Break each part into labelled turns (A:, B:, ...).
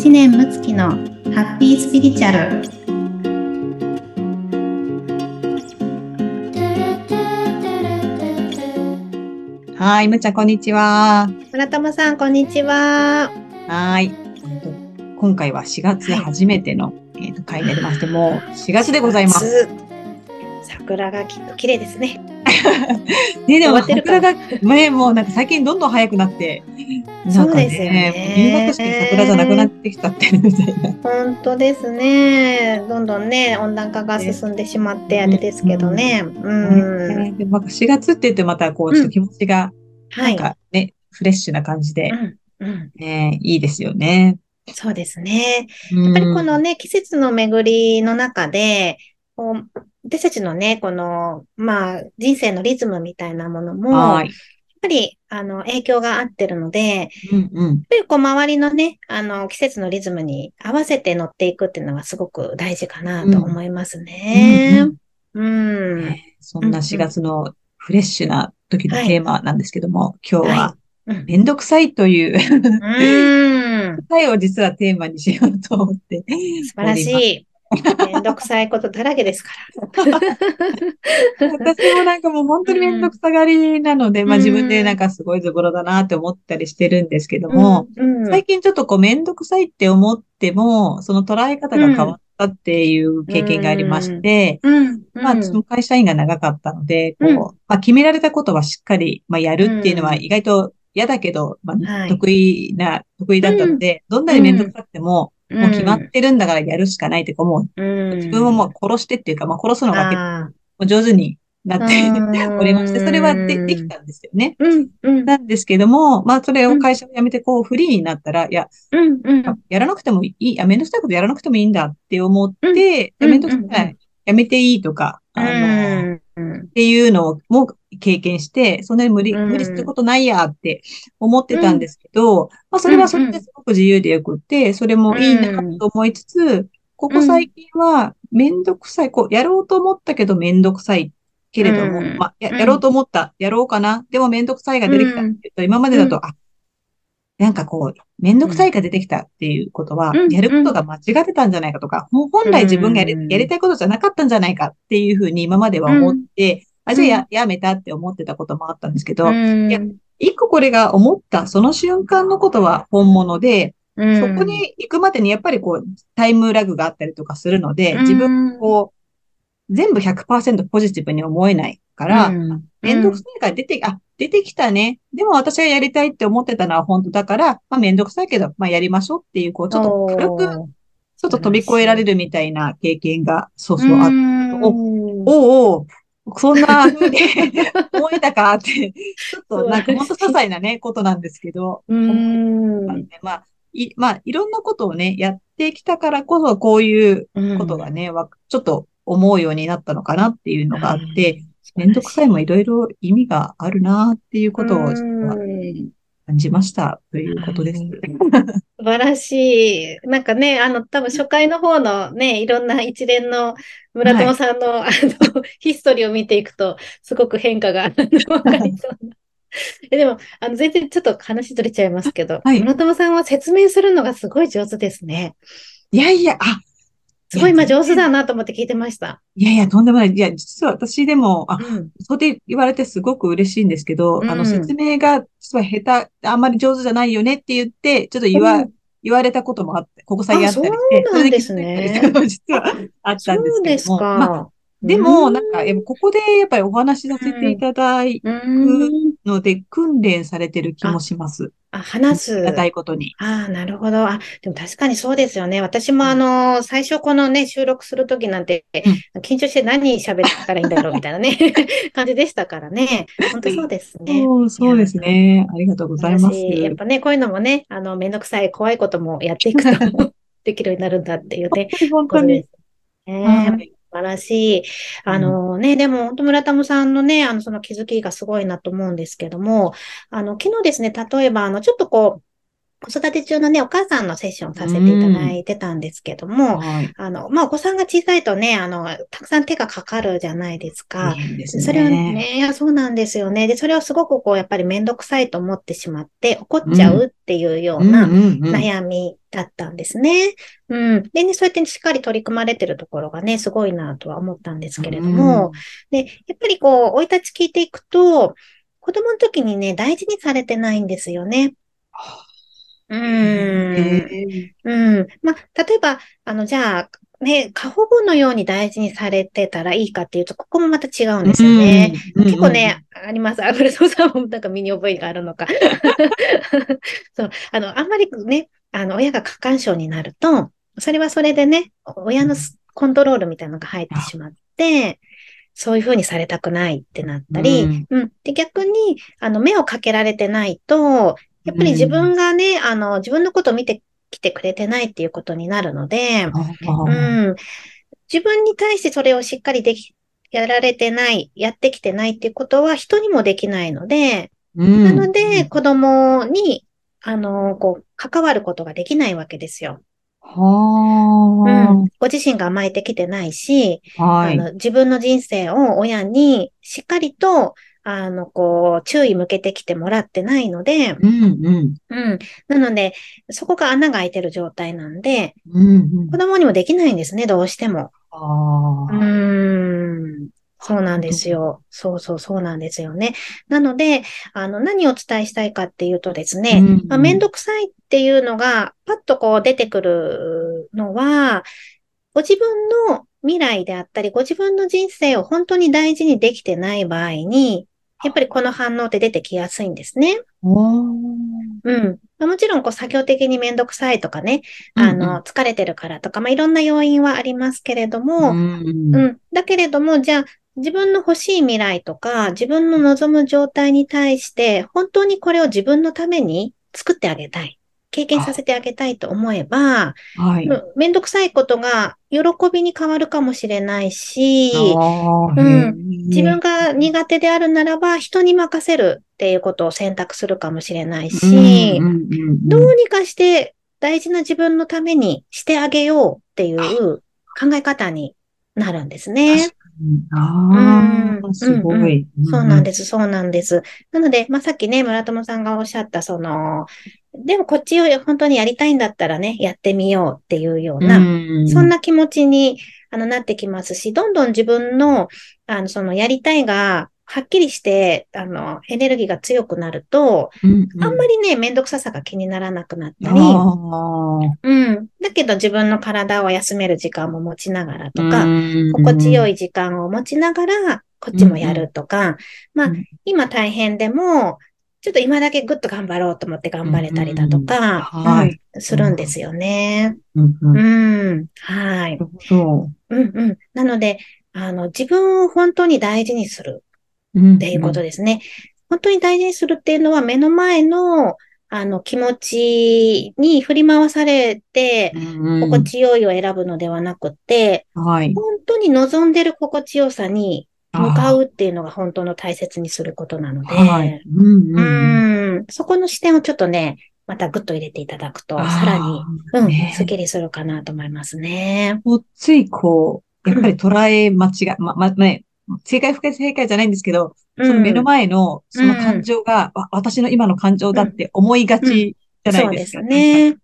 A: 知念睦月のハッピースピリチュアル
B: はい、むちゃん、こんにちは。
A: 村友さんこんにちは
B: はい。えっと今回は4月初めての、えっと回になりまして、もう4月でございます。
A: 桜がきっと綺麗ですね
B: ね、でも桜が、ね、もうなんか最近どんどん早くなって、
A: そうですよね。
B: 入学式桜じゃなくなってきちゃってるみたいな。
A: 本当ですね。どんどんね温暖化が進んでしまってあれですけどね。うん、
B: ねでもなんか4月って言ってまたこう、ちょっと気持ちが、
A: はい。
B: なんかね、フレッシュな感じで、
A: うん。うん、
B: ね、いいですよね。
A: そうですね。
B: や
A: やっぱりこのね、季節の巡りの中で、こう私たちのね、この、まあ、人生のリズムみたいなものも、やっ
B: はい。
A: ぱり、あの、影響があってるので、やっ
B: うんうん。
A: ぱりこう、周りのね、あの、季節のリズムに合わせて乗っていくっていうのがすごく大事かなと思いますね。うん。
B: ねそんな4月のフレッシュな時のテーマなんですけども、今日は。めんどくさいという、
A: うん。
B: 答えを実はテーマにしようと思って。
A: 素晴らしい。めんどくさいことだらけですから。
B: 私もなんかもう本当にめんどくさがりなので、まあ
A: うん。
B: 自分でなんかすごいズボラだなって思ったりしてるんですけども、
A: うん、
B: 最近ちょっとこうめんどくさいって思っても、その捉え方が変わったっていう経験がありまして、
A: うん。
B: まあ、その会社員が長かったので、こう、
A: うん。
B: まあ、決められたことはしっかり、まあ、やるっていうのは
A: うん。
B: 意外と嫌だけど、まあ、
A: はい。
B: 得意な、得意だったので、どんなにめんどくさくても、もう決まってるんだからやるしかないっていうか、も
A: う
B: 自分をもう殺してっていうか、まあ、殺すのが結構上手になって
A: ー
B: おりまして、それはでできたんですよね。
A: うん、うん、
B: なんですけども、まあ、それを会社を辞めて、こう、フリーになったら、いや、
A: うん、うん。
B: やらなくてもいい、あ、めんどくさいことやらなくてもいいんだって思って、
A: うん
B: でめんどくさい、やめていいとか、あの、
A: うん、
B: っていうのも経験して、そんなに無理、
A: うん。
B: 無理することないやって思ってたんですけど、まあそれはそれですごく自由でよくって、それもいいなと思いつつ、ここ最近はめんどくさい、こう、やろうと思ったけどめんどくさいけれども、
A: うん。
B: まあや、
A: うん
B: やろうと思った、やろうかな、でもめんどくさいが出てきたって言うと、今までだと、あ、なんかこう、めんどくさいが出てきたっていうことは、
A: うん
B: やることが間違ってたんじゃないかとか、ほ本来自分がやり
A: うん。
B: やりたいことじゃなかったんじゃないかっていうふうに今までは思って、あ、じゃあや、やめたって思ってたこともあったんですけど、
A: うん。
B: いや一個これが思った、その瞬間のことは本物で、そこに行くまでにやっぱりこう、タイムラグがあったりとかするので、自分こう、全部100%ポジティブに思えないから、めんどくさいから出て、あ、出てきたね。でも私がやりたいって思ってたのは本当だから、まあめんどくさいけど、まあやりましょうっていう、こう、ちょっと軽く、ちょっと飛び越えられるみたいな経験が、そうそうあって、お
A: お
B: おそんな風に 思えたかって、ちょっとなんか本当些細なね、ことなんですけど、
A: うん。
B: まあい、まあ、いろんなことをね、やってきたからこそ、こういうことがね、わちょっと思うようになったのかなっていうのがあって、めんどくさいもいろいろ意味があるなっていうことを感じましたということです。
A: 素晴らしい。なんかね、あの、多分初回の方のね、いろんな一連の村友さんの、あの、ヒストリーを見ていくと、すごく変化があのわかりそうな。えでも、あの、全然ちょっと話ずれちゃいますけど、
B: はい
A: 村友さんは説明するのがすごい上手ですね。
B: いやいや、あ、
A: すごい今上手だなと思って聞いてました。
B: いやいや、とんでもない。いや、実は私でも、あ、
A: うん。
B: そうで言われてすごく嬉しいんですけど、あの、
A: うん
B: 説明が実は下手、あんまり上手じゃないよねって言って、ちょっと言わ、
A: うん
B: 言われたこともあって、ここ最近あったりして、
A: あそうなんですね
B: 実はあったんです
A: そうです
B: けども、まあ、
A: か。
B: でも、
A: うん
B: なんか、ここでやっぱりお話しさせていただく
A: うん。
B: ので、訓練されてる気もします。
A: あ、話す。
B: あたいことに。
A: ああ、なるほど。あ、でも確かにそうですよね。私もあの、最初このね、収録するときなんて、緊張して何喋ったらいいんだろうみたいなね、感じでしたからね。本当そうですね。
B: そう、そうですね。ありがとうございます。
A: 私やっぱね、こういうのもね、あの、めんどくさい、怖いこともやっていくと できるようになるんだっていうね、
B: 本当に。
A: 晴らしい。あのね、でも、本当村田さんのね、あの、その気づきがすごいなと思うんですけども、あの、昨日ですね、例えば、あの、ちょっとこう、子育て中のね、お母さんのセッションさせていただいてたんですけども、はい、あの、まあ、お子さんが小さいとね、あの、たくさん手がかかるじゃないですか。
B: すね、
A: それはね、いや、そうなんですよね。で、それをすごくこう、やっぱりめんどくさいと思ってしまって、怒っちゃうっていうような悩みだったんですね。うん。でね、そうやってしっかり取り組まれてるところがね、すごいなとは思ったんですけれども、うん、で、やっぱりこう、生い立ち聞いていくと、子供の時にね、大事にされてないんですよね。うん。うん。まあ、例えば、あの、じゃあ、ね、過保護のように大事にされてたらいいかっていうと、ここもまた違うんですよね。結構ね、あります。アブルソさんもなんか身に覚えがあるのか。そう。あの、あんまりね、あの、親が過干渉になると、それはそれでね、親のコントロールみたいなのが入ってしまって、そういうふうにされたくないってなったり、うん、うん、で、逆に、あの、目をかけられてないと、やっぱり自分がね、うん、あの、自分のことを見てきてくれてないっていうことになるので、うん、自分に対してそれをしっかりでき、やられてない、やってきてないっていうことは人にもできないので、うん、なので、子供に、あの、こう、関わることができないわけですよ。
B: は
A: うん、ご自身が甘えてきてないし、はい、あの自分の人生を親にしっかりとあの、こう、注意向けてきてもらってないので、
B: うんうん。
A: うん。なので、そこが穴が開いてる状態なんで、
B: うんうん、
A: 子供にもできないんですね、どうしても。
B: あ
A: あ。うん。そうなんですよ。そうそうそうなんですよね。なので、あの、何をお伝えしたいかっていうとですね、うんうん、まあ、めんどくさいっていうのが、パッとこう出てくるのは、ご自分の未来であったり、ご自分の人生を本当に大事にできてない場合に、やっぱりこの反応って出てきやすいんですね。うん。もちろん、こう、作業的にめんどくさいとかね、あの、疲れてるからとか、まあ、いろんな要因はありますけれども、うん、うん、だけれども、じゃあ、自分の欲しい未来とか、自分の望む状態に対して、本当にこれを自分のために作ってあげたい。経験させてあげたいと思えば、はい、めんどくさいことが喜びに変わるかもしれないし、うん、自分が苦手であるならば人に任せるっていうことを選択するかもしれないし、どうにかして大事な自分のためにしてあげようっていう考え方になるん。ですね。
B: ああ、すごい、
A: そうなんです、そうなんです。なので、まあ、さっきね、村友さんがおっしゃった、その、でもこっちを本当にやりたいんだったらね、やってみようっていうような、うん。そんな気持ちにあのなってきますし、どんどん自分の、あの、そのやりたいが、はっきりして、あの、エネルギーが強くなると、うんうん、あんまりね、めんどくささが気にならなくなったり、うん。だけど自分の体を休める時間も持ちながらとか、心地よい時間を持ちながら、こっちもやるとか、まあ、今大変でも、ちょっと今だけぐっと頑張ろうと思って頑張れたりだとか、はい、するんですよね。うん、うん、はい。
B: そう。
A: うんうん。なので、あの、自分を本当に大事にするっていうことですね。本当に大事にするっていうのは目の前のあの気持ちに振り回されて、心地よいを選ぶのではなくて、はい、本当に望んでる心地よさに向かうっていうのが本当の大切にすることなので、はい。うんうん、そこの視点をちょっとね、またグッと入れていただくと、さらに、うん、すっきりするかなと思いますね。
B: ついこう、やっぱり捉え間違い、ま、ま、ね、正解不正解じゃないんですけど、その目の前のその感情が、うん、私の今の感情だって思いがちじゃないですか。
A: うん、そうですね。
B: っ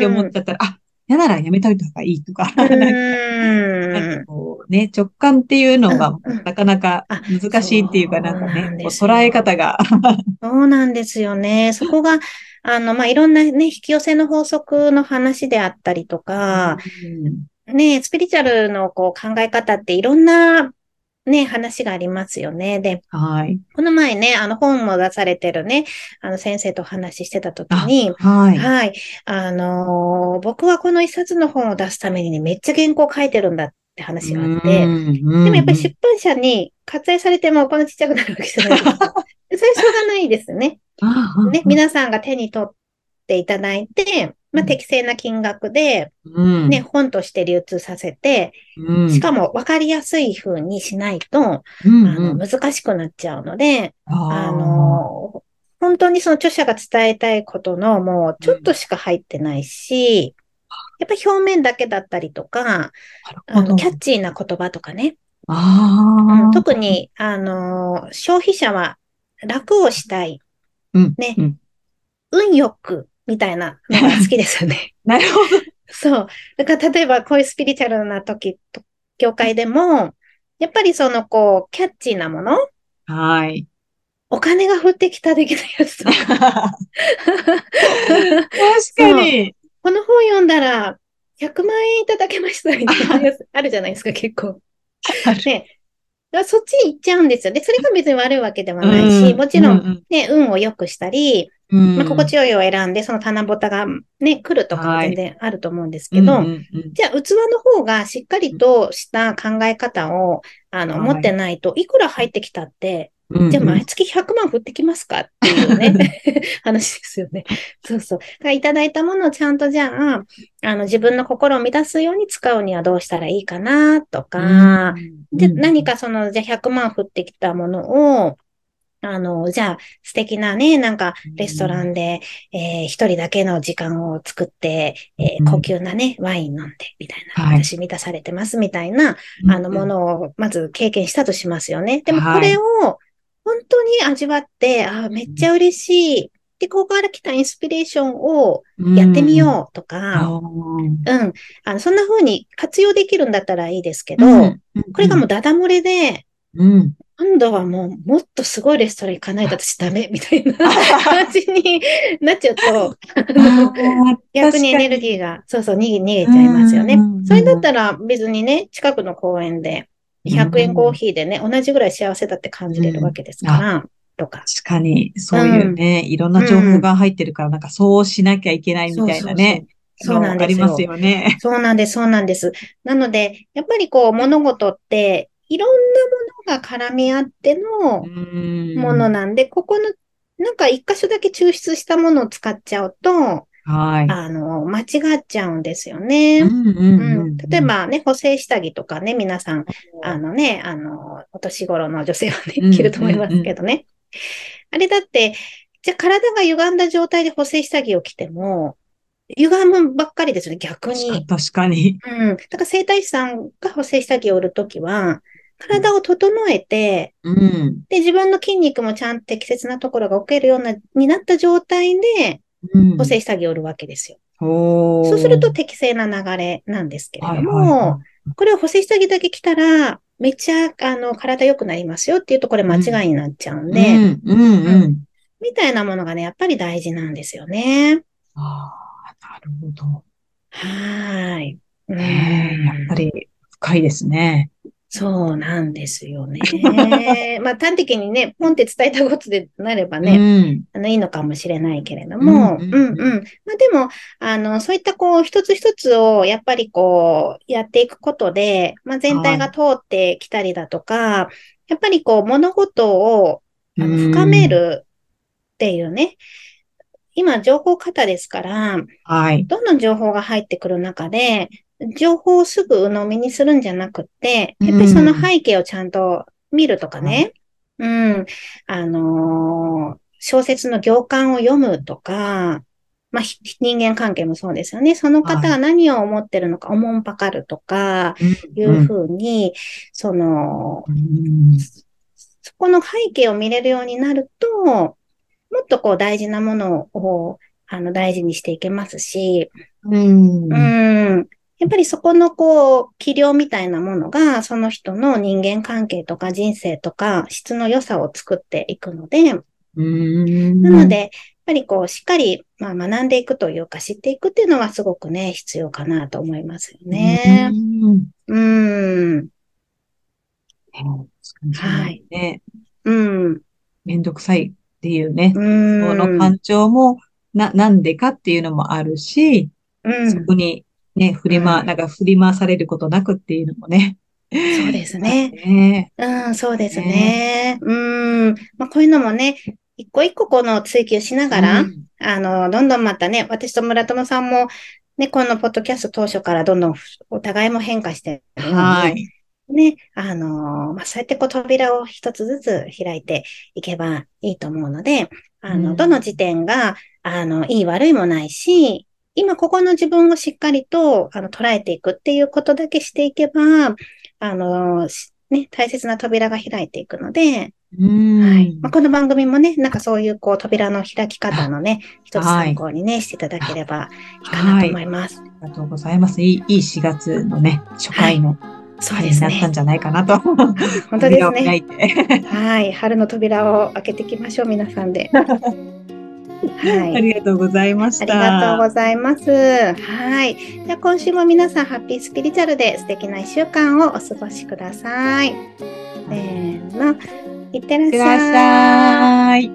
B: て思っちゃったら、あ、嫌ならやめといた方がいいとか、なんか、なんかこうね、直感っていうのがなかなか難しいっていうかなんかね、こう捉え方が。
A: そうなんですよね。そこが、あの、まあ、いろんなね、引き寄せの法則の話であったりとか、ね、スピリチュアルのこう考え方っていろんなね、話がありますよね。で、
B: はい。
A: この前ね、あの本も出されてるね、あの先生とお話ししてた時に、
B: はい。
A: はい。あのー、僕はこの一冊の本を出すためにね、めっちゃ原稿書いてるんだって話があって、でもやっぱり出版社に割愛されてもこのちっちゃくなるわけじゃないです か。それしょうがないですね。ね、皆さんが手に取っていただいて、まあ、適正な金額で、ね、うん、本として流通させて、うん、しかも分かりやすい風にしないと、うんうん、あの難しくなっちゃうので、あの、本本当にその著者が伝えたいことのもうちょっとしか入ってないし、やっぱり表面だけだったりとか、あのキャッチーな言葉とかね。
B: あ
A: うん、特に、あの、消費者は楽をしたい。
B: うん、
A: ね、
B: うん。
A: 運よく、みたいなのが好きですよね。
B: なるほど。
A: そう。だから例えばこういうスピリチュアルな時、業界でも、やっぱりそのこう、キャッチーなもの
B: はい。
A: お金が降ってきた的なやつとか。
B: 確かに。
A: この本読んだら、100万円いただけましたみたいなやつ あるじゃないですか、結構。ね。そっちに行っちゃうんですよ。で、それが別に悪いわけではないし、もちろんね、運を良くしたり、まあ、心地よいを選んで、その棚ぼたがね、来るとか全然あると思うんですけど、じゃあ器の方がしっかりとした考え方を、あの、持ってないと、いくら入ってきたって、じゃあ毎月100万降ってきますかっていうね、話ですよね。そうそう。いただいたものをちゃんとじゃあ、あの自分の心を満たすように使うにはどうしたらいいかなとか、で、何かその、じゃあ100万降ってきたものを、あの、じゃあ、素敵なね、なんか、レストランで、えー、一人だけの時間を作って、えー、高級なね、ワイン飲んで、みたいな、
B: はい。
A: 私満たされてます、みたいな、あの、ものを、まず経験したとしますよね。でも、これを、本当に味わって、あめっちゃ嬉しい。で、ここから来たインスピレーションをやってみようとか、うん。あの、そんな風に活用できるんだったらいいですけど、これがもうダダ漏れで、
B: うん、
A: 今度はもうもっとすごいレストラン行かないと私ダメみたいな 感じになっちゃうと、逆にエネルギーが、そうそう、逃げ、逃げちゃいますよね。それだったら別にね、近くの公園で、100円コーヒーでね、同じぐらい幸せだって感じれるわけですから、とか。
B: 確かに、そういうね、いろんな情報が入ってるから、なんかそうしなきゃいけないみたいなね。
A: そうなんです
B: ありますよね。
A: そうなんです、そうなんです。なので、やっぱりこう、物事って、いろんなものが絡み合ってのものなんで、ここの、なんか一箇所だけ抽出したものを使っちゃうと、
B: はい。
A: あの、間違っちゃうんですよね。うん例えばね、補正下着とかね、皆さん、あのね、あの、お年頃の女性はね、着ると思いますけどね。あれだって、じゃあ体が歪んだ状態で補正下着を着ても、歪むばっかりですね、逆に。
B: 確かに。
A: うん。だから整体師さんが補正下着を売るときは、体を整えて、
B: うん、
A: で、自分の筋肉もちゃんと適切なところが置けるような、になった状態で、補正下着を売るわけですよ。
B: うん、
A: そうすると適正な流れなんですけれども、はいはいはい、これを補正下着だけ着たら、めっちゃ、あの、体良くなりますよっていうと、これ間違いになっちゃうんで、
B: うんうんうん、
A: みたいなものがね、やっぱり大事なんですよね。
B: ああ、なるほど。
A: はい。
B: ねやっぱり深いですね。
A: そうなんですよね。まあ端的にね、ポンって伝えたことでなればね、
B: うん、
A: あの、いいのかもしれないけれども、うんうん、うん、まあでも、あの、そういったこう、一つ一つをやっぱりこう、やっていくことで、まあ全体が通ってきたりだとか、はい、やっぱりこう、物事をあの深めるっていうね、今、情報型ですから、
B: はい。
A: どんどん情報が入ってくる中で、情報をすぐ鵜呑みにするんじゃなくって、やっぱりその背景をちゃんと見るとかね、うん、うん、あのー、小説の行間を読むとか、まあ、人間関係もそうですよね。その方が何を思ってるのか、おもんぱかるとか、いうふうに、その、そこの背景を見れるようになると、もっとこう大事なものを、あの、大事にしていけますし、
B: うん、
A: うんやっぱりそこのこう、器量みたいなものが、その人の人間関係とか人生とか質の良さを作っていくので、なので、やっぱりこう、しっかり、まあ、学んでいくというか、知っていくっていうのはすごくね、必要かなと思いますよね。うん。
B: はい。ね。
A: うん。
B: めんどくさいっていうね。その感情も、な、なんでかっていうのもあるし、
A: うん、
B: そこにね、振り回、なんか振り回されることなくっていうのもね。
A: そうですね。
B: ね
A: うん、そうですね。うん。まあ、こういうのもね、一個一個この追求しながら、うん、あの、どんどんまたね、私と村友さんも、ね、このポッドキャスト当初からどんどんお互いも変化して
B: はい。
A: ね、あの、まあ、そうやってこう扉を一つずつ開いていけばいいと思うので、あの、どの時点が、あの、いい悪いもないし、今ここの自分をしっかりと、あの、捉えていくっていうことだけしていけば、あの、ね、大切な扉が開いていくので、はいまあ、この番組もね、なんかそういうこう扉の開き方のね、一つ参考にね、はい、していただければいいかなと思います、
B: はい。ありがとうございます。いい、いい4月のね、初回の、はい
A: そうですね。
B: なったんじゃないかなと。
A: 本当ですね。はい。春の扉を開けていきましょう、皆さんで。
B: はい。ありがとうございました。
A: ありがとうございます。はい。じゃ今週も皆さん、ハッピースピリチュアルで素敵な一週間をお過ごしください。せーの。いってらっしゃい。